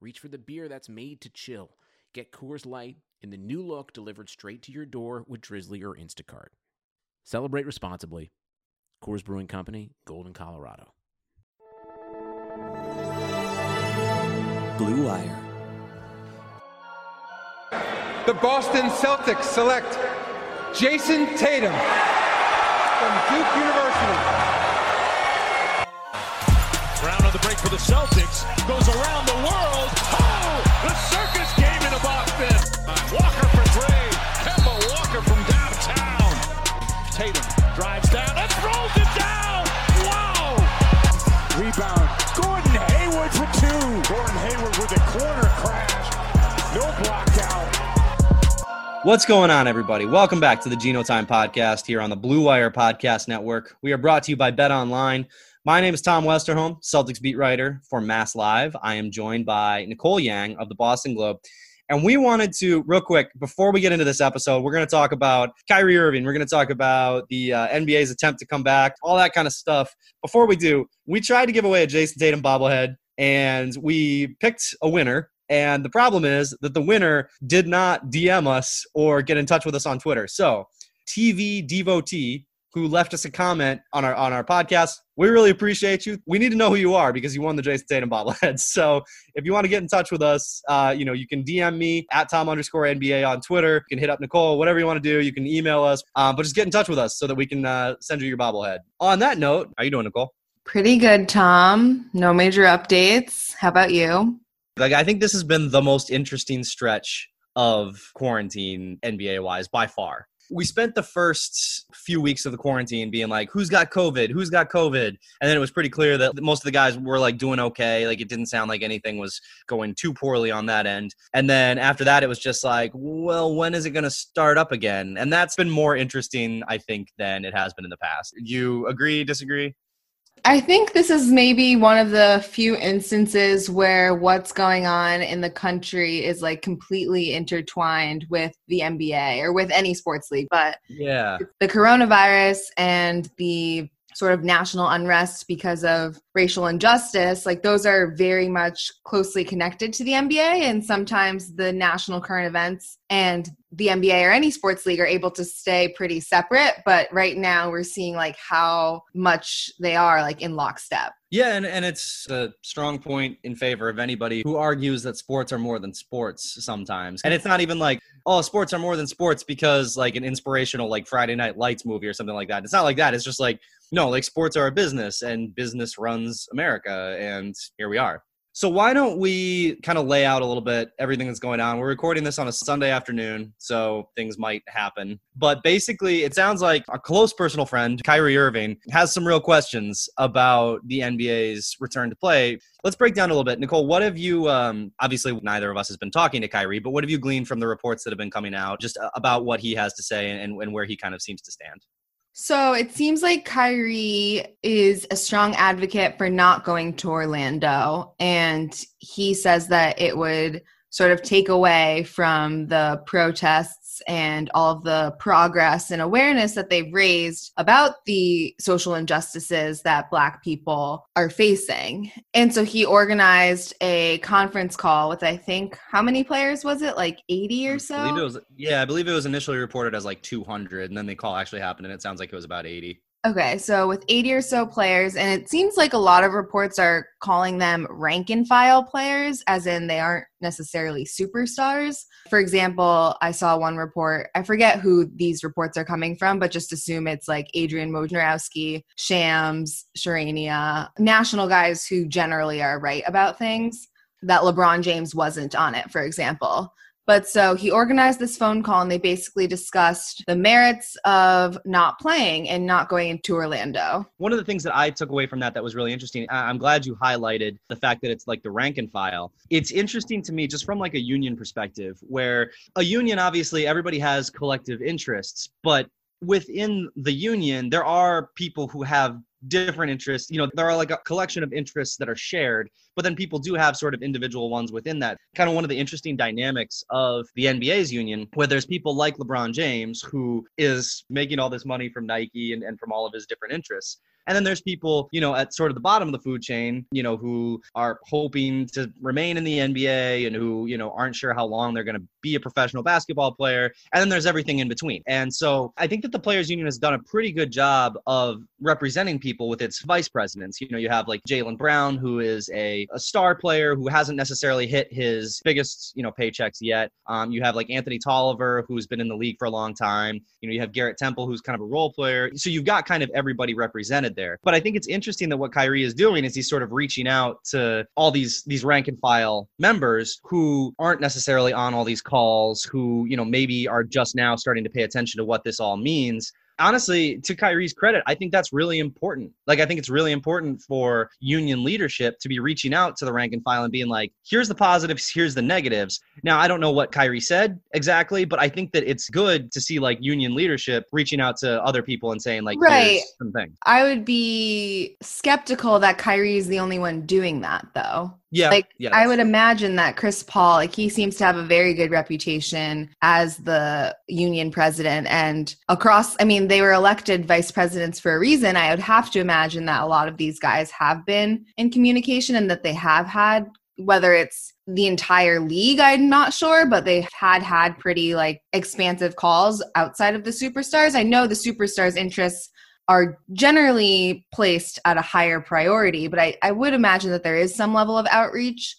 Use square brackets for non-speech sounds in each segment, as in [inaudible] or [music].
reach for the beer that's made to chill. Get Coors Light in the new look delivered straight to your door with Drizly or Instacart. Celebrate responsibly. Coors Brewing Company, Golden, Colorado. Blue Wire. The Boston Celtics select Jayson Tatum from Duke University. The break for the Celtics. Goes around the world. Oh, the circus came into Boston. Walker for three. Kemba Walker from downtown. Tatum drives down and throws it down. Wow. Rebound. Gordon Hayward for two. Gordon Hayward with a corner crash. No block out. What's going on, everybody? Welcome back to the Geno Time Podcast here on the Blue Wire Podcast Network. We are brought to you by Bet Online. My name is Tom Westerholm, Celtics beat writer for Mass Live. I am joined by Nicole Yang of the Boston Globe. And we wanted to, real quick, before we get into this episode, we're going to talk about Kyrie Irving. We're going to talk about the uh, NBA's attempt to come back, all that kind of stuff. Before we do, we tried to give away a Jayson Tatum bobblehead, and we picked a winner. And the problem is that the winner did not DM us or get in touch with us on Twitter. So, TV devotee who left us a comment on our on our podcast. We really appreciate you. We need to know who you are because you won the Jayson Tatum bobblehead. [laughs] So if you want to get in touch with us, uh, you know you can DM me at Tom underscore NBA on Twitter. You can hit up Nicole, whatever you want to do. You can email us, um, but just get in touch with us so that we can uh, send you your bobblehead. On that note, how you doing, Nicole? Pretty good, Tom. No major updates. How about you? Like I think this has been the most interesting stretch of quarantine NBA wise by far we spent the first few weeks of the quarantine being like, who's got COVID? Who's got COVID? And then it was pretty clear that most of the guys were like doing okay. Like it didn't sound like anything was going too poorly on that end. And then after that, it was just like, well, when is it going to start up again? And that's been more interesting, I think, than it has been in the past. You agree, disagree? I think this is maybe one of the few instances where what's going on in the country is like completely intertwined with the NBA or with any sports league. But yeah, the coronavirus and the sort of national unrest because of racial injustice, like those are very much closely connected to the NBA. And sometimes the national current events and the NBA or any sports league are able to stay pretty separate. But right now we're seeing like how much they are like in lockstep. Yeah, and, and it's a strong point in favor of anybody who argues that sports are more than sports sometimes. And it's not even like, oh, sports are more than sports because like an inspirational like Friday Night Lights movie or something like that. It's not like that. It's just like, no, like sports are a business and business runs America. And here we are. So why don't we kind of lay out a little bit everything that's going on? We're recording this on a Sunday afternoon, so things might happen. But basically, it sounds like a close personal friend, Kyrie Irving, has some real questions about the NBA's return to play. Let's break down a little bit. Nicole, what have you, um, obviously neither of us has been talking to Kyrie, but what have you gleaned from the reports that have been coming out just uh, about what he has to say and, and where he kind of seems to stand? So it seems like Kyrie is a strong advocate for not going to Orlando. And he says that it would sort of take away from the protests and all of the progress and awareness that they've raised about the social injustices that Black people are facing. And so he organized a conference call with, I think, how many players was it? Like 80 or so? I believe it was, yeah, I believe it was initially reported as like 200, and then the call actually happened, and it sounds like it was about 80. Okay, so with 80 or so players, and it seems like a lot of reports are calling them rank and file players, as in they aren't necessarily superstars. For example, I saw one report, I forget who these reports are coming from, but just assume it's like Adrian Wojnarowski, Shams, Charania, national guys who generally are right about things, that LeBron James wasn't on it, for example. But so he organized this phone call and they basically discussed the merits of not playing and not going into Orlando. One of the things that I took away from that that was really interesting, I'm glad you highlighted the fact that it's like the rank and file. It's interesting to me just from like a union perspective, where a union, obviously, everybody has collective interests, but within the union, there are people who have different interests. You know, there are like a collection of interests that are shared, but then people do have sort of individual ones within that. Kind of one of the interesting dynamics of the NBA's union, where there's people like LeBron James, who is making all this money from Nike and, and from all of his different interests. And then there's people, you know, at sort of the bottom of the food chain, you know, who are hoping to remain in the NBA and who, you know, aren't sure how long they're going to be a professional basketball player. And then there's everything in between. And so I think that the Players Union has done a pretty good job of representing people with its vice presidents. You know, you have like Jaylen Brown, who is a, a star player who hasn't necessarily hit his biggest, you know, paychecks yet. Um, you have like Anthony Tolliver, who's been in the league for a long time. You know, you have Garrett Temple, who's kind of a role player. So you've got kind of everybody represented there. But I think it's interesting that what Kyrie is doing is he's sort of reaching out to all these these rank and file members who aren't necessarily on all these calls, who, you know, maybe are just now starting to pay attention to what this all means honestly, to Kyrie's credit, I think that's really important. Like, I think it's really important for union leadership to be reaching out to the rank and file and being like, here's the positives, here's the negatives. Now, I don't know what Kyrie said exactly, but I think that it's good to see like union leadership reaching out to other people and saying, like, Right. here's some things. I would be skeptical that Kyrie is the only one doing that, though. Yeah. like yeah, I would imagine that Chris Paul, like he seems to have a very good reputation as the union president and across I mean they were elected vice presidents for a reason. I would have to imagine that a lot of these guys have been in communication and that they have had whether it's the entire league i'm not sure but they had had pretty like expansive calls outside of the superstars i know the superstars interests are generally placed at a higher priority, but I, I would imagine that there is some level of outreach.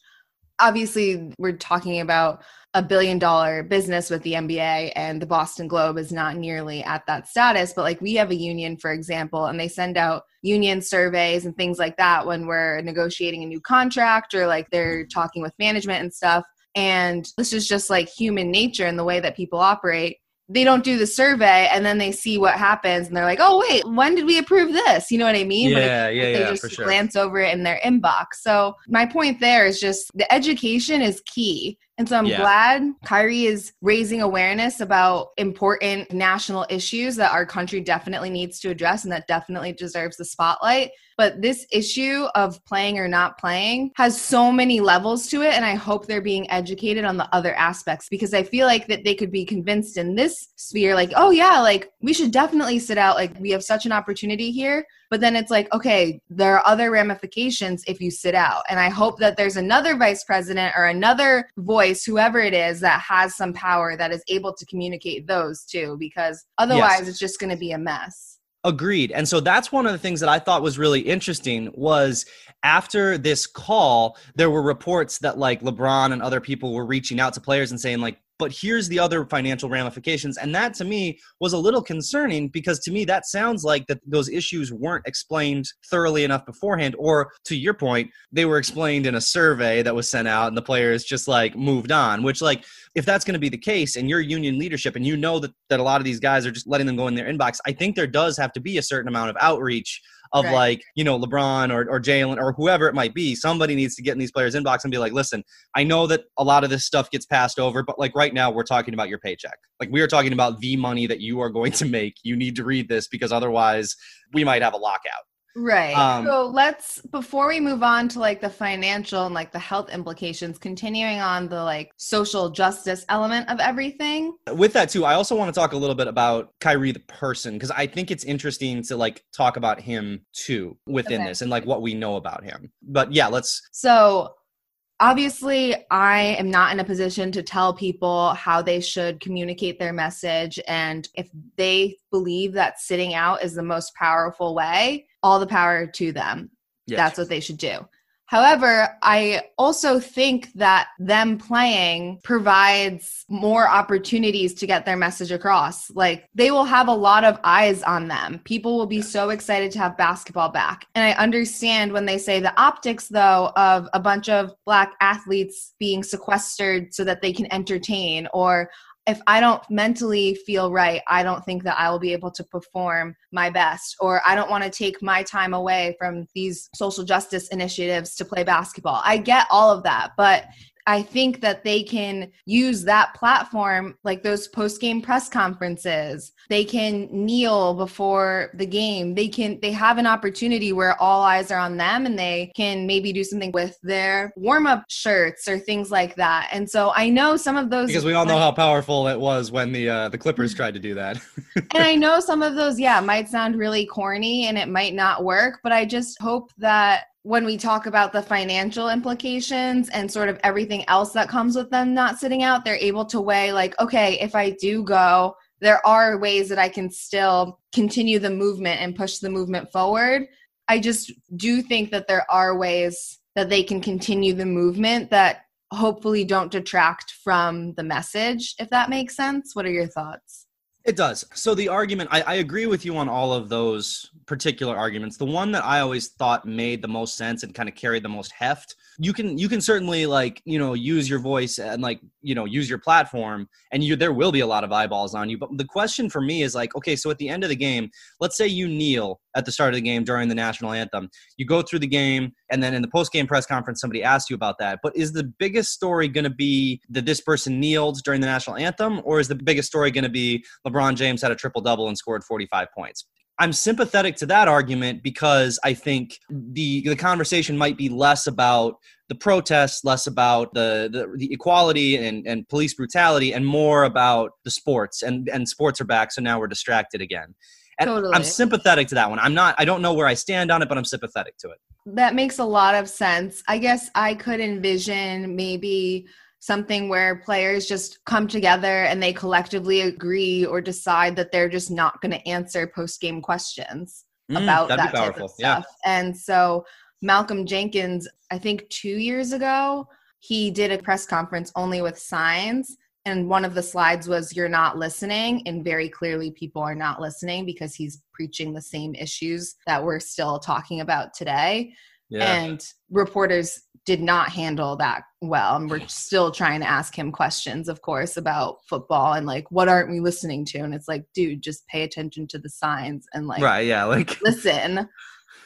Obviously, we're talking about a billion dollar business with the NBA, and the Boston Globe is not nearly at that status. But like we have a union, for example, and they send out union surveys and things like that when we're negotiating a new contract or like they're talking with management and stuff. And this is just like human nature and the way that people operate they don't do the survey and then they see what happens and they're like, oh, wait, when did we approve this? You know what I mean? Yeah, yeah, they yeah, just sure. glance over it in their inbox. So my point there is just the education is key. And so I'm Yeah. glad Kyrie is raising awareness about important national issues that our country definitely needs to address and that definitely deserves the spotlight. But this issue of playing or not playing has so many levels to it. And I hope they're being educated on the other aspects because I feel like that they could be convinced in this sphere, like, oh, yeah, like we should definitely sit out. Like we have such an opportunity here. But then it's like, okay, there are other ramifications if you sit out. And I hope that there's another vice president or another voice, whoever it is, that has some power that is able to communicate those too, because otherwise it's just going to be a mess. Agreed. And so that's one of the things that I thought was really interesting was after this call, there were reports that like LeBron and other people were reaching out to players and saying like, but here's the other financial ramifications. And that to me was a little concerning because to me that sounds like that those issues weren't explained thoroughly enough beforehand. Or to your point, they were explained in a survey that was sent out and the players just like moved on, which like if that's going to be the case and you're union leadership and you know that, that a lot of these guys are just letting them go in their inbox, I think there does have to be a certain amount of outreach of Right. like, you know, LeBron or, or Jaylen or whoever it might be. Somebody needs to get in these players' inbox and be like, listen, I know that a lot of this stuff gets passed over, but like right now we're talking about your paycheck. Like we are talking about the money that you are going to make. You need to read this because otherwise we might have a lockout. Right. Um, so let's before we move on to like the financial and like the health implications, continuing on the like social justice element of everything. with that too i also want to talk a little bit about kyrie the person because i think it's interesting to like talk about him too within Okay. this and like what we know about him but yeah let's So obviously, I am not in a position to tell people how they should communicate their message. And if they believe that sitting out is the most powerful way, all the power to them. yeah That's what they should do. However, I also think that them playing provides more opportunities to get their message across. Like they will have a lot of eyes on them. People will be so excited to have basketball back. And I understand when they say the optics, though, of a bunch of black athletes being sequestered so that they can entertain or if I don't mentally feel right, I don't think that I will be able to perform my best, or I don't want to take my time away from these social justice initiatives to play basketball. I get all of that, but I think that they can use that platform, like those post game press conferences. They can kneel before the game. They can, they have an opportunity where all eyes are on them and they can maybe do something with their warm up shirts or things like that. And so I know some of those. Because we all know how powerful it was when the, uh, the Clippers tried to do that. [laughs] and I know some of those, yeah, might sound really corny and it might not work, but I just hope that when we talk about the financial implications and sort of everything else that comes with them not sitting out, they're able to weigh, like, okay, if I do go, there are ways that I can still continue the movement and push the movement forward. I just do think that there are ways that they can continue the movement that hopefully don't detract from the message, if that makes sense. What are your thoughts? It does. So the argument, I, I, agree with you on all of those particular arguments. The one that I always thought made the most sense and kind of carried the most heft you can you can certainly like you know use your voice and like you know use your platform and you there will be a lot of eyeballs on you but the question for me is like okay so at the end of the game let's say you kneel at the start of the game during the national anthem you go through the game and then in the post game press conference somebody asks you about that but is the biggest story going to be that this person kneeled during the national anthem or is the biggest story going to be lebron james had a triple double and scored 45 points I'm sympathetic to that argument because I think the the conversation might be less about the protests, less about the, the, the equality and, and police brutality, and more about the sports. And and sports are back, so now we're distracted again. And totally. I'm sympathetic to that one. I'm not. I don't know where I stand on it, but I'm sympathetic to it. That makes a lot of sense. I guess I could envision maybe something where players just come together and they collectively agree or decide that they're just not going to answer post game questions mm, about that type of stuff. Yeah. And so Malcolm Jenkins, I think 2 years ago, he did a press conference only with signs and one of the slides was you're not listening and very clearly people are not listening because he's preaching the same issues that we're still talking about today yeah. and reporters did not handle that well. And we're still trying to ask him questions of course about football and like what aren't we listening to? And it's like dude just pay attention to the signs and like right yeah like [laughs] listen.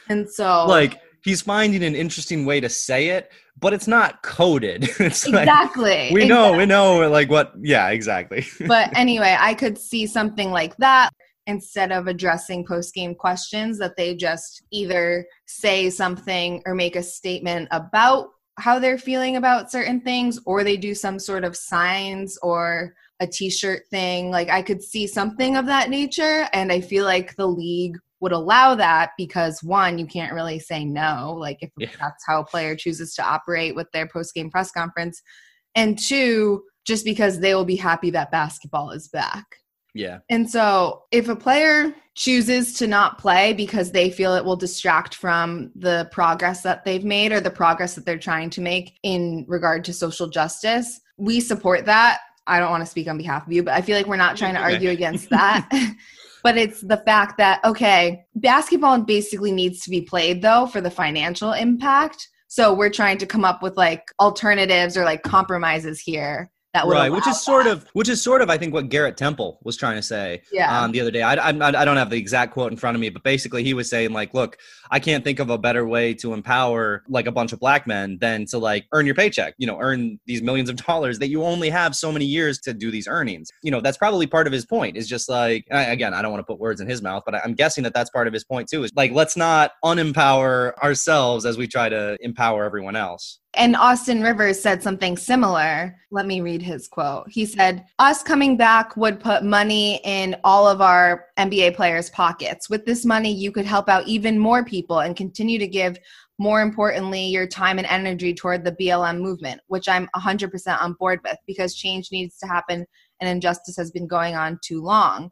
And so like he's finding an interesting way to say it but it's not coded. [laughs] It's exactly like, we exactly. know we know like what yeah exactly. [laughs] But anyway i could see something like that instead of addressing post game questions that they just either say something or make a statement about how they're feeling about certain things or they do some sort of signs or a t-shirt thing. Like i could see something of that nature and i feel like the league would allow that because one you can't really say no like if yeah. that's how a player chooses to operate with their post-game press conference. And two just because they will be happy that basketball is back yeah. And so if a player chooses to not play because they feel it will distract from the progress that they've made or the progress that they're trying to make in regard to social justice, we support that. I don't want to speak on behalf of you, but I feel like we're not trying to argue against [laughs] that. [laughs] but it's the fact that, okay, basketball basically needs to be played though for the financial impact. So we're trying to come up with like alternatives or like compromises here that would right, which is sort of which is sort of I think what Garrett Temple was trying to say yeah. um, the other day. I, I I don't have the exact quote in front of me, but basically he was saying like, look, I can't think of a better way to empower like a bunch of black men than to like earn your paycheck. You know, earn these millions of dollars that you only have so many years to do these earnings. You know, that's probably part of his point. Is just like again, I don't want to put words in his mouth, but I'm guessing that that's part of his point too. Is like let's not unempower ourselves as we try to empower everyone else. And Austin Rivers said something similar. Let me read his quote. He said, Us coming back would put money in all of our NBA players' pockets. With this money, you could help out even more people and continue to give, more importantly, your time and energy toward the BLM movement, which I'm 100% on board with because change needs to happen and injustice has been going on too long.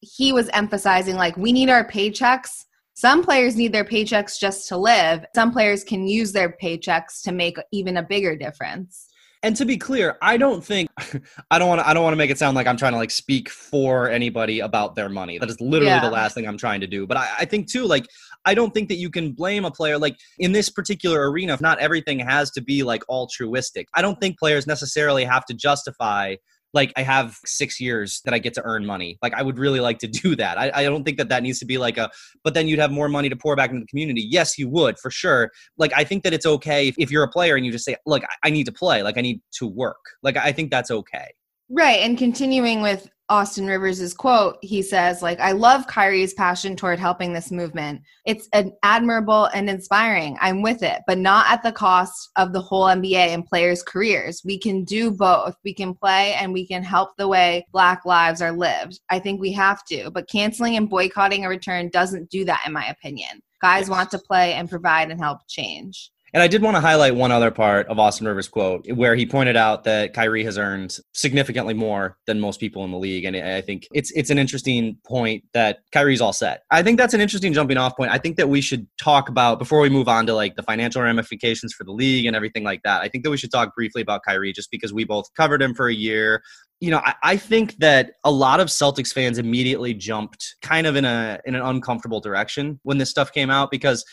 He was emphasizing, like, we need our paychecks some players need their paychecks just to live. Some players can use their paychecks to make even a bigger difference. And to be clear, I don't think [laughs] I don't want to I don't want to make it sound like I'm trying to like speak for anybody about their money. That is literally Yeah. the last thing I'm trying to do. But I, I think too, like I don't think that you can blame a player like in this particular arena. If not everything has to be like altruistic. I don't think players necessarily have to justify like I have six years that I get to earn money. Like I would really like to [laughs] do that. I, I don't think that that needs to be like a. But then you'd have more money to pour back into the community. Yes, you would for sure. Like I think that it's okay if, if you're a player and you just say, look, I- I need to play. Like I need to work. Like I think that's okay. Right. And continuing with Austin Rivers' quote, he says, like, I love Kyrie's passion toward helping this movement. It's an admirable and inspiring. I'm with it, but not at the cost of the whole NBA and players' careers. We can do both. We can play and we can help the way Black lives are lived. I think we have to, but canceling and boycotting a return doesn't do that, in my opinion. Guys Yes. want to play and provide and help change. And I did want to highlight one other part of Austin Rivers' quote, where he pointed out that Kyrie has earned significantly more than most people in the league, and I think it's it's an interesting point that Kyrie's all set. I think that's an interesting jumping off point. I think that we should talk about before we move on to like the financial ramifications for the league and everything like that. I think that we should talk briefly about Kyrie, just because we both covered him for a year. You know, I, I think that a lot of Celtics fans immediately jumped kind of in a in an uncomfortable direction when this stuff came out because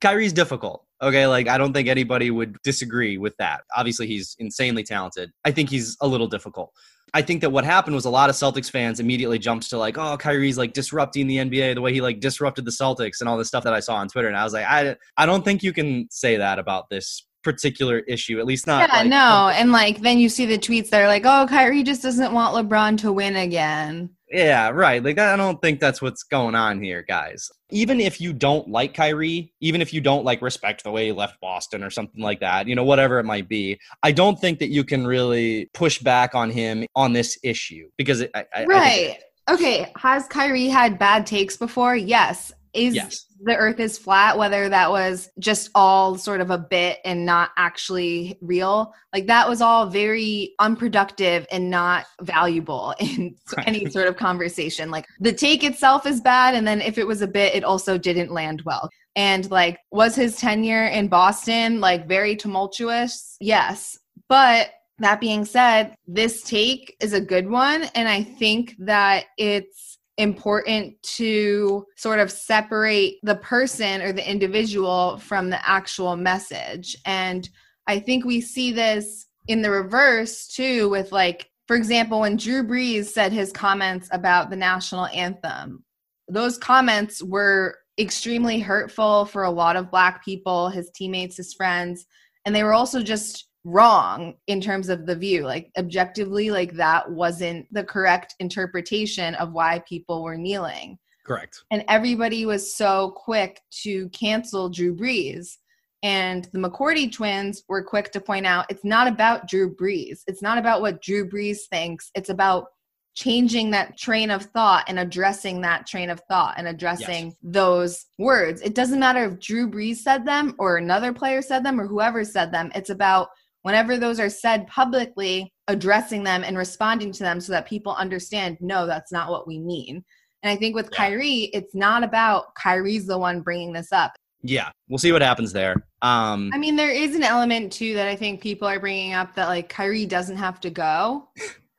Kyrie's difficult. Okay, like I don't think anybody would disagree with that. Obviously, he's insanely talented. I think he's a little difficult. I think that what happened was a lot of Celtics fans immediately jumped to like, oh, Kyrie's like disrupting the NBA the way he like disrupted the Celtics and all this stuff that I saw on Twitter. And I was like, I, I don't think you can say that about this particular issue, at least not. yeah, like, no. And like, then you see the tweets that are like, oh, Kyrie just doesn't want LeBron to win again. Yeah, right. Like I don't think that's what's going on here, guys. Even if you don't like Kyrie, even if you don't like respect the way he left Boston or something like that, you know, whatever it might be, I don't think that you can really push back on him on this issue because it, I, I- I Right. Okay. Has Kyrie had bad takes before? Yes. Is Yes. the earth is flat, whether that was just all sort of a bit and not actually real? Like that was all very unproductive and not valuable [laughs] in any sort of conversation. Like the take itself is bad. And then if it was a bit, it also didn't land well. And like, was his tenure in Boston like very tumultuous? Yes. But that being said, this take is a good one. And I think that it's important to sort of separate the person or the individual from the actual message. And I think we see this in the reverse too, with like, for example, when Drew Brees said his comments about the national anthem, those comments were extremely hurtful for a lot of Black people, his teammates, his friends. And they were also just wrong in terms of the view like objectively like that wasn't the correct interpretation of why people were kneeling correct. and everybody was so quick to cancel Drew Brees. And the McCourty twins were quick to point out it's not about Drew Brees. It's not about what Drew Brees thinks. It's about changing that train of thought and addressing that train of thought and addressing those words. It doesn't matter if Drew Brees said them or another player said them or whoever said them. It's about whenever those are said publicly, addressing them and responding to them so that people understand no, that's not what we mean. And I think with Yeah. Kyrie, it's not about Kyrie's the one bringing this up. Yeah, we'll see what happens there. Um, I mean, there is an element too that I think people are bringing up that like Kyrie doesn't have to go.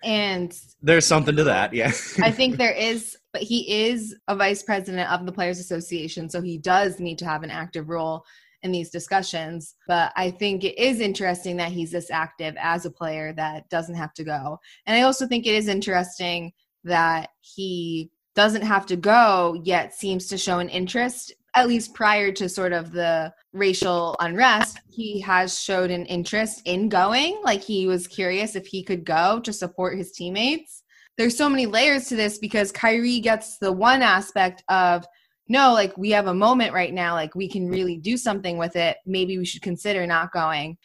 And there's something to that. Yeah. [laughs] I think there is, but he is a vice president of the Players Association. So he does need to have an active role in these discussions. But I think it is interesting that he's this active as a player that doesn't have to go. And I also think it is interesting that he doesn't have to go, yet seems to show an interest, at least prior to sort of the racial unrest. He has showed an interest in going. Like he was curious if he could go to support his teammates. There's so many layers to this because Kyrie gets the one aspect of, no, like we have a moment right now, like we can really do something with it. Maybe we should consider not going.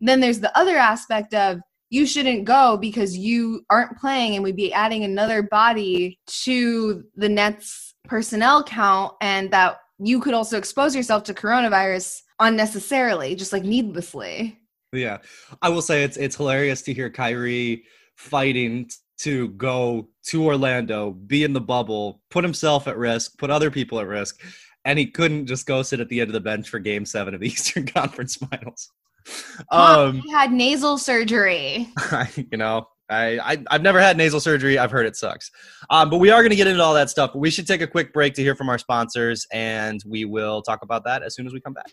Then there's the other aspect of, you shouldn't go because you aren't playing and we'd be adding another body to the Nets personnel count and that you could also expose yourself to coronavirus unnecessarily, just like needlessly. Yeah, I will say it's it's hilarious to hear Kyrie fighting to go to Orlando, be in the bubble, put himself at risk, put other people at risk, and he couldn't just go sit at the end of the bench for Game Seven of the [laughs] Eastern Conference Finals. Um, he had nasal surgery. [laughs] you know, I, I have never had nasal surgery. I've heard it sucks. Um, but we are going to get into all that stuff. But we should take a quick break to hear from our sponsors, and we will talk about that as soon as we come back.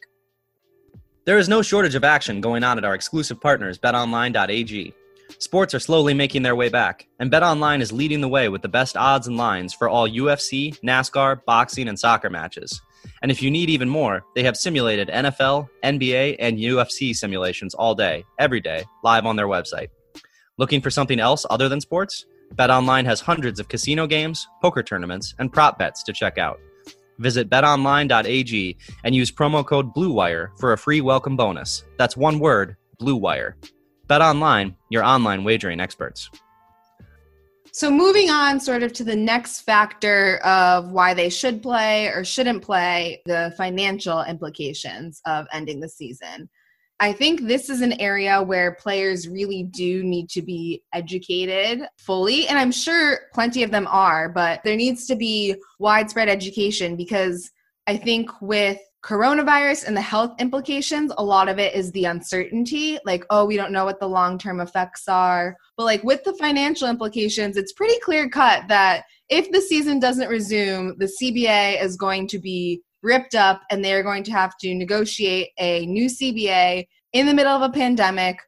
There is no shortage of action going on at our exclusive partners, BetOnline.ag. Sports are slowly making their way back, and BetOnline is leading the way with the best odds and lines for all UFC, NASCAR, boxing, and soccer matches. And if you need even more, they have simulated NFL, NBA, and UFC simulations all day, every day, live on their website. Looking for something else other than sports? BetOnline has hundreds of casino games, poker tournaments, and prop bets to check out. Visit betonline.ag and use promo code BLUEWIRE for a free welcome bonus. That's one word, BLUEWIRE. BetOnline, your online wagering experts. So, moving on sort of to the next factor of why they should play or shouldn't play, the financial implications of ending the season. I think this is an area where players really do need to be educated fully. And I'm sure plenty of them are, but there needs to be widespread education because I think with coronavirus and the health implications, a lot of it is the uncertainty. Like, oh, we don't know what the long term effects are. But like with the financial implications, it's pretty clear cut that if the season doesn't resume, the CBA is going to be ripped up and they're going to have to negotiate a new CBA in the middle of a pandemic.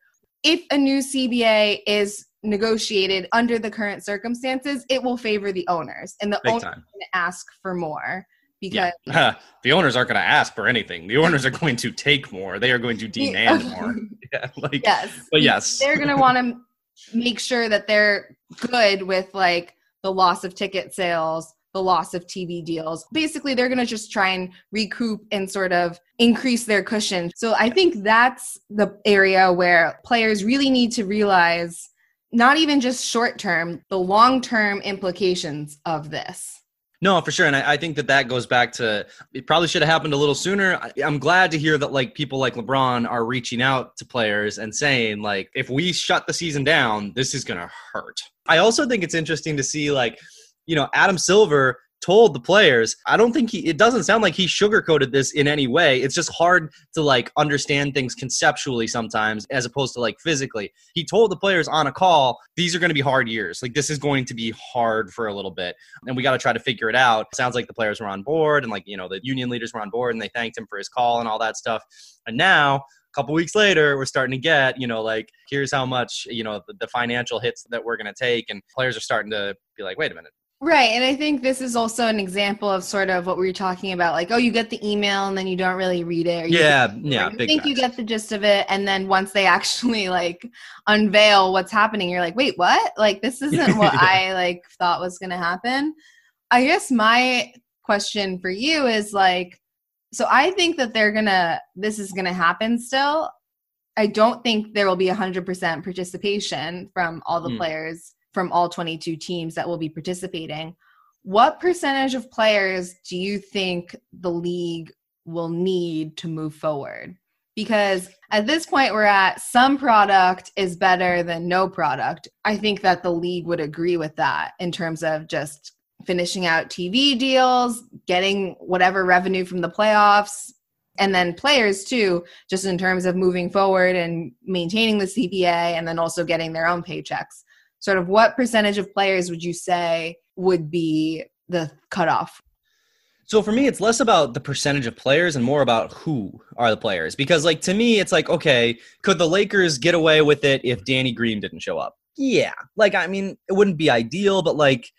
If a new CBA is negotiated under the current circumstances, it will favor the owners and the Big owners going to ask for more because yeah. [laughs] the owners aren't going to ask for anything. The owners are going to take more. They are going to demand [laughs] more. Yeah, like yes, but yes, they're going to want to make sure that they're good with like the loss of ticket sales the loss of TV deals. Basically, they're going to just try and recoup and sort of increase their cushion. So I think that's the area where players really need to realize not even just short term, the long term implications of this. No, for sure, and I, I, think that that goes back to it. Probably should have happened a little sooner. I, I'm glad to hear that like people like LeBron are reaching out to players and saying like, if we shut the season down, this is gonna hurt. I also think it's interesting to see like you know, Adam Silver told the players. I don't think he it doesn't sound like he sugarcoated this in any way. It's just hard to like understand things conceptually sometimes as opposed to like physically. He told the players on a call these are going to be hard years. Like this is going to be hard for a little bit and we got to try to figure it out. Sounds like the players were on board and like you know the union leaders were on board and they thanked him for his call and all that stuff. And now a couple weeks later we're starting to get you know like here's how much you know the, the financial hits that we're going to take and players are starting to be like wait a minute Right. And I think this is also an example of sort of what we were talking about. Like, oh, you get the email and then you don't really read it. yeah. yeah. I think you get the gist of it. And then once they [laughs] actually like unveil what's happening, you're like, wait, what? Like, this [laughs] isn't what yeah. I like thought was going to happen. I guess my question for you is like, so I think that they're going to, this is going to happen still. I don't think there will be 100% participation from all the mm. players from all 22 teams that will be participating. What percentage of players do you think the league will need to move forward? Because at this point, we're at some product is better than no product. I think that the league would agree with that in terms of just finishing out TV deals, getting whatever revenue from the playoffs, and then players too, just in terms of moving forward and maintaining the CBA and then also getting their own paychecks sort of what percentage of players would you say would be the cutoff? So for me, it's less about the percentage of players and more about who are the players. Because like to me, it's like, okay, could the Lakers get away with it if Danny Green didn't show up? Yeah. Like I mean, it wouldn't be ideal, but like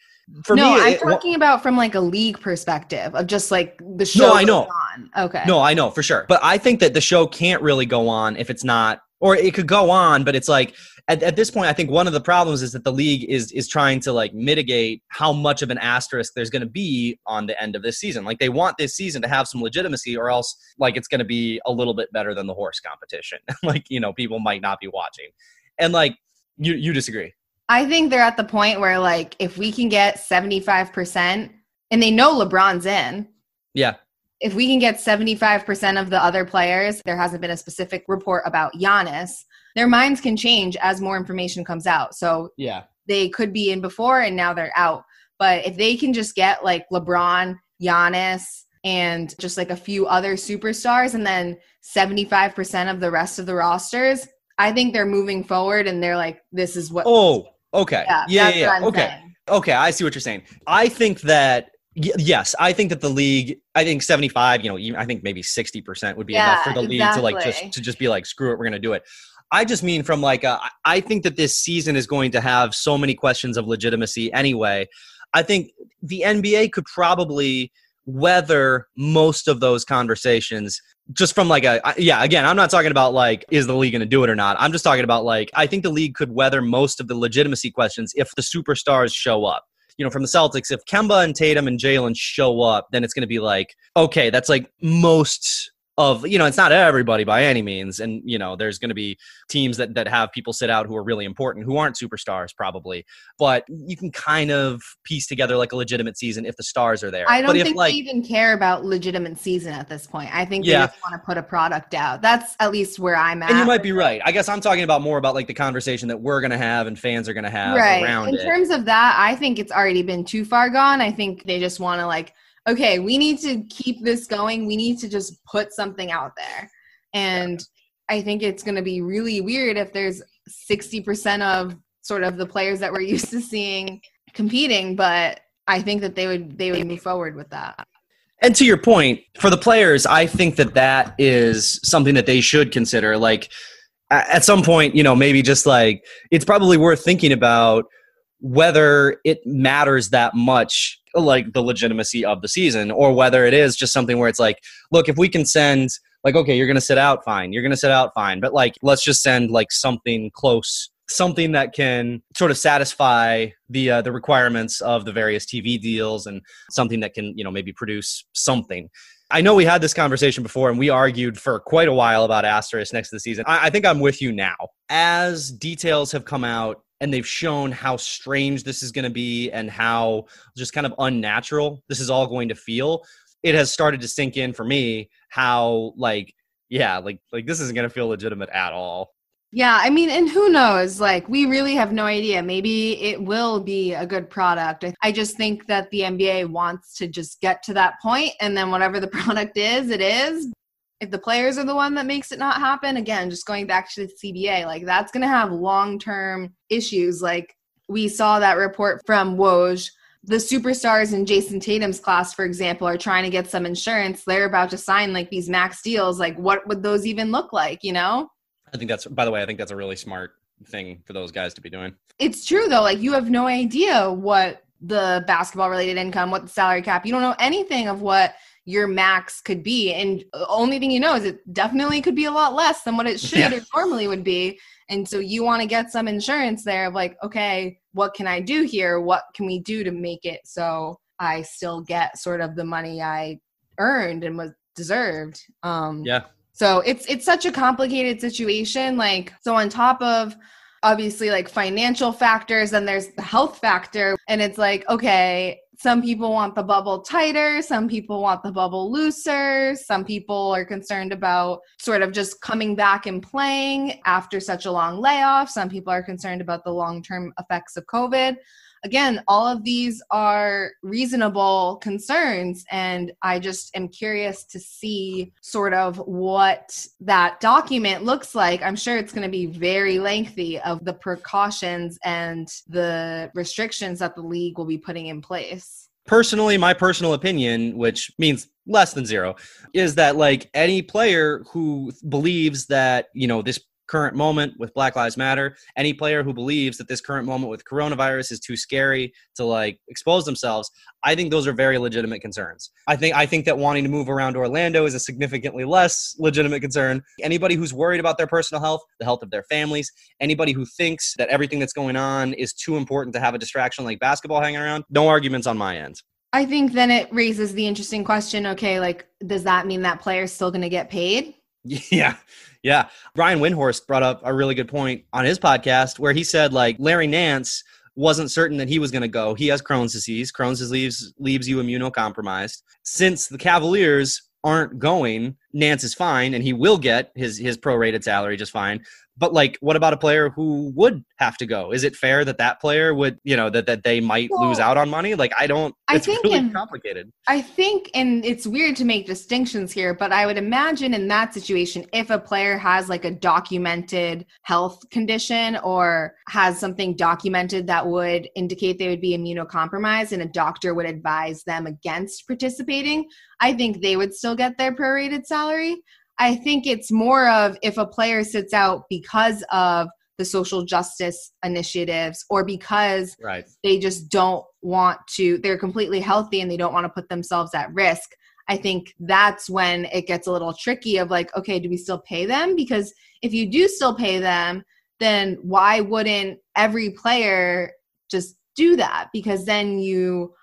for me no, me, I'm it, talking about from like a league perspective of just like the show. No, I know. On. Okay. No, I know for sure. But I think that the show can't really go on if it's not, or it could go on, but it's like at, at this point, I think one of the problems is that the league is is trying to like mitigate how much of an asterisk there's going to be on the end of this season. Like they want this season to have some legitimacy, or else like it's going to be a little bit better than the horse competition. [laughs] like you know, people might not be watching, and like you you disagree. I think they're at the point where like if we can get seventy five percent, and they know LeBron's in. Yeah if we can get 75% of the other players, there hasn't been a specific report about Giannis, their minds can change as more information comes out. So yeah, they could be in before and now they're out. But if they can just get like LeBron, Giannis, and just like a few other superstars, and then 75% of the rest of the rosters, I think they're moving forward and they're like, this is what. Oh, okay. yeah, Yeah, yeah, yeah. Okay. saying. Okay, I see what you're saying. I think that yes, I think that the league. I think 75. You know, even- I think maybe 60 percent would be enough for the league to like just to just be like, screw it, we're gonna do it. I just mean from like uh, a, I think that this season is going to have so many questions of legitimacy anyway. I think the NBA could probably weather most of those conversations just from like a yeah again i'm not talking about like is the league going to do it or not i'm just talking about like i think the league could weather most of the legitimacy questions if the superstars show up you know from the celtics if kemba and tatum and jaylen show up then it's going to be like okay that's like most of you know it's not everybody by any means and you know there's going to be teams that that have people sit out who are really important who aren't superstars probably but you can kind of piece together like a legitimate season if the stars are there I don't but if think like they even care about legitimate season at this point. I think Yeah. they just want to put a product out. That's at least where I'm at. and you might be right i guess i'm talking about more about like the conversation that we're going to have and fans are going to have right. around In it terms of that, I think it's already been too far gone. I think they just want to like, okay, we need to keep this going. We need to just put something out there. And I think it's going to be really weird if there's 60% of sort of the players that we're [laughs] used to seeing competing, but I think that they would they would move forward with that. And to your point, for the players, I think that that is something that they should consider. Like at some point, you know, maybe just like it's probably worth thinking about whether it matters that much, like the legitimacy of the season, or whether it is just something where it's like, look, if we can send, like, okay, you're to sit out, fine. You're to sit out, fine. But like, let's just send like something close something that can sort of satisfy the uh, the requirements of the various TV deals and something that can you know maybe produce something. I know we had this conversation before and we argued for quite a while about asterisk next to the season. I, I think I'm with you now. As details have come out and they've shown how strange this is going to be and how just kind of unnatural this is all going to feel, it has started to sink in for me how like yeah, like like this isn't going to feel legitimate at all. Yeah, I mean, and who knows? Like, we really have no idea. Maybe it will be a good product. I- just think that the NBA wants to just get to that point, and then whatever the [laughs] product is, it is. If the players are the one that makes it not happen, again, just going back to the CBA, like that's going to have long term issues. Like we saw that report from Woj. The superstars in Jayson Tatum's class, for example, are trying to get some insurance. They're about to sign like these max deals. Like, what would those even look like? You know? I think that's by the way, I think that's a really smart thing for those guys to be doing. it's true though like you have no idea what the basketball related income what the salary cap you don't know anything of what your max could be and only thing you know is it definitely could be a lot less than what it should Yeah. or normally would be and so you want to get some insurance there of like okay what can i do here what can we do to make it so i still get sort of the money i earned and was deserved um Yeah. so it's it's such a complicated situation. Like so on top of obviously like financial factors, then there's the health factor. And it's like, okay, some people want the bubble tighter, some people want the bubble looser, some people are concerned about sort of just coming back and playing after such a long layoff. Some people are concerned about the long-term effects of COVID again, all of these are reasonable concerns. And I just am curious to see sort of what that document looks like. I'm sure it's going to be very lengthy of the precautions and the restrictions that the league will be putting in place. Personally, my personal opinion, which means less than zero, is that like any player who believes that, you know, this current moment with Black Lives Matter, any player who believes that this current moment with coronavirus is too scary to like expose themselves, I think those are very legitimate concerns. I think I think that wanting to move around Orlando is a significantly less legitimate concern. Anybody who's worried about their personal health, the health of their families, anybody who thinks that everything that's going on is too important to have a distraction like basketball hanging around, no arguments on my end. I think then it raises the interesting question okay, like, does that mean that player's still going to get paid? [laughs] Yeah. Yeah. Brian Windhorst brought up a really good point on his podcast where he said like Larry Nance wasn't certain that he was going to go. He has Crohn's disease. Crohn's disease leaves, you immunocompromised. Since the Cavaliers aren't going, Nance is fine and he will get his his prorated salary just fine. But like what about a player who would have to go? Is it fair that that player would you know that, that they might Well, lose out on money? Like i don't I it's think really in- complicated. I think, and it's weird to make distinctions here, but I would imagine in that situation, if a player has like a documented health condition or has something documented that would indicate they would be immunocompromised and a doctor would advise them against participating, I think they would still get their prorated salary. I think it's more of if a player sits out because of the social justice initiatives or because right. they just don't want to they're completely healthy and they don't want to put themselves at risk i think that's when it gets a little tricky of like okay do we still pay them? Because if you do still pay them then why wouldn't every player just do that? Because then you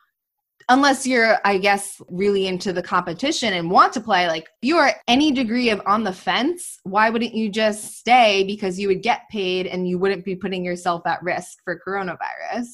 unless you're i guess really into the competition and want to play like if you are any degree of on the fence why wouldn't you just stay because you would get paid and you wouldn't be putting yourself at risk for coronavirus?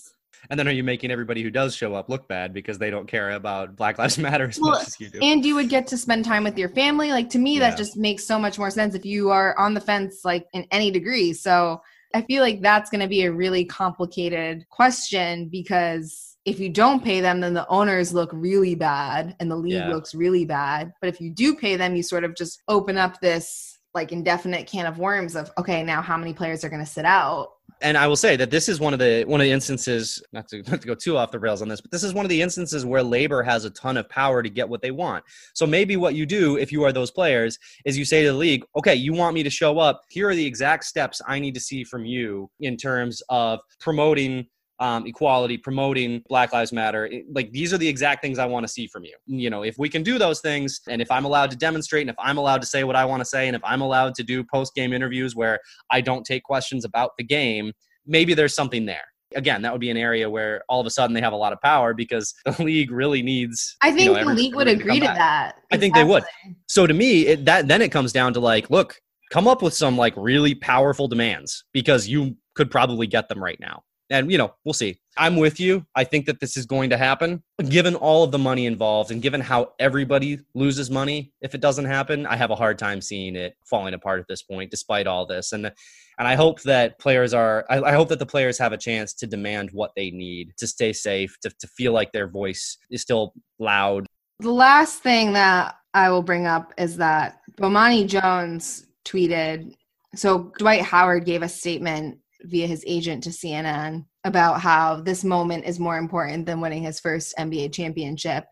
And then are you making everybody who does show up look bad because they don't care about black lives matter as Well, much as you do? and you would get to spend time with your family? Like to me Yeah. that just makes so much more sense if you are on the fence like in any degree. So i feel like that's going to be a really complicated question because if you don't pay them then the owners look really bad and the league Yeah. looks really bad but if you do pay them you sort of just open up this like indefinite can of worms of okay now how many players are going to sit out and I will say that this is one of the one of the instances not to, not to go too off the rails on this, but this is one of the instances where labor has a ton of power to get what they want. So maybe what you do if you are those players is you say to the league, okay, you want me to show up. Here are the exact steps I need to see from you in terms of promoting um, equality, promoting Black Lives Matter. It- like these are the exact things I want to see from you. You know, if we can do those things, and if I'm allowed to demonstrate, and if I'm allowed to say what I want to say, and if I'm allowed to do post game interviews where I don't take questions about the game, maybe there's something there. Again, that would be an area where all of a sudden they have a lot of power because [laughs] the league really needs. i you think know, the every- league would agree to back. that I think they would. So to me, it, that then it comes down to like, look, come up with some like really powerful demands because you could probably get them right now. And you know, we'll see. I'm with you. I think that this is going to happen. Given all of the money involved and given how everybody loses money if it doesn't happen, I have a hard time seeing it falling apart at this point despite all this. And and I hope that players are I, I hope that the players have a chance to demand what they need to stay safe, to, to feel like their voice is still loud. The last thing that I will bring up is that Bomani Jones tweeted. So Dwight Howard gave a statement via his agent to CNN about how this moment is more important than winning his first NBA championship.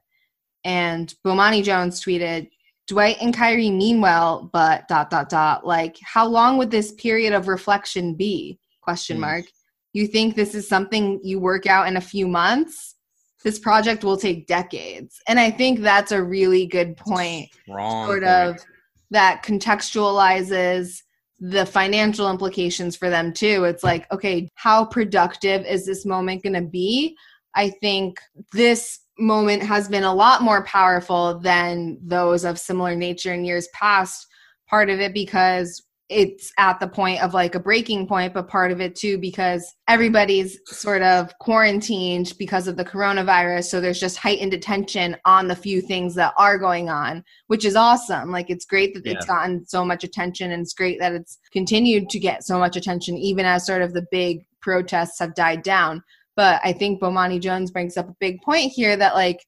And Bomani Jones tweeted, Dwight and Kyrie mean well, but dot dot dot. Like, how long would this period of reflection be? Question Hmm. mark. You think this is something you work out in a few months? This project will take decades. And I think that's a really good point, Wrong. sort point. of that contextualizes the financial implications for them too. It's like, okay, how productive is this moment going to be? I think this moment has been a lot more powerful than those of similar nature in years past. Part of it because it's at the point of like a breaking point, but part of it too because everybody's sort of quarantined because of the coronavirus. So there's just heightened attention on the few things that are going on, which is awesome. Like it's great that it's gotten so much attention and it's great that it's continued to get so much attention, even as sort of the big protests have died down. But I think Bomani Jones brings up a big point here that like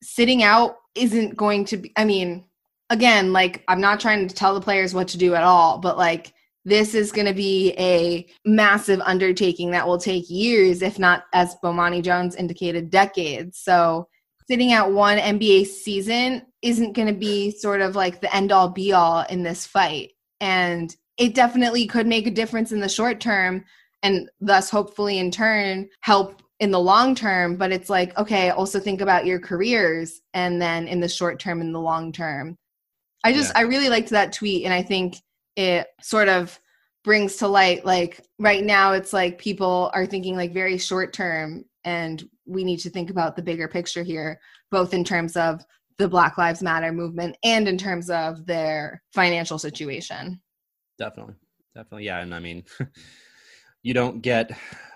sitting out isn't going to be, I mean, again, like I'm not trying to tell the players what to do at all, but like this is going to be a massive undertaking that will take years, if not, as Bomani Jones indicated, decades. So sitting out one NBA season isn't going to be sort of like the end all be all in this fight. And it definitely could make a difference in the short term and thus hopefully in turn help in the long term but it's like okay also think about your careers and then in the short term and the long term i just Yeah. i really liked that tweet and i think it sort of brings to light like right now it's like people are thinking like very short term and we need to think about the bigger picture here both in terms of the black lives matter movement and in terms of their financial situation Definitely. Definitely. Yeah. And I mean, [laughs] you don't get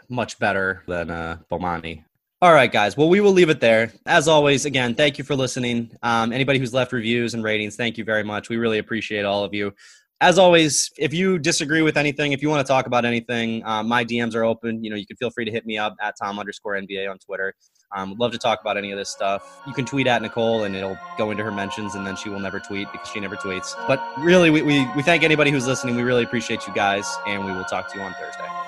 much better than uh, Bomani. All right, guys. Well, we will leave it there. As always, again, thank you for listening. Um, anybody who's left reviews and ratings, thank you very much. We really appreciate all of you. as always, if you disagree with anything, if you want to talk about anything, uh, my DMs are open. You know, you can feel free to hit me up at Tom underscore NBA on Twitter. Um, love to talk about any of this stuff. You can tweet at Nicole and it'll go into her mentions and then she will never tweet because she never tweets. But really, we, we, we thank anybody who's listening. We really appreciate you guys and we will talk to you on Thursday.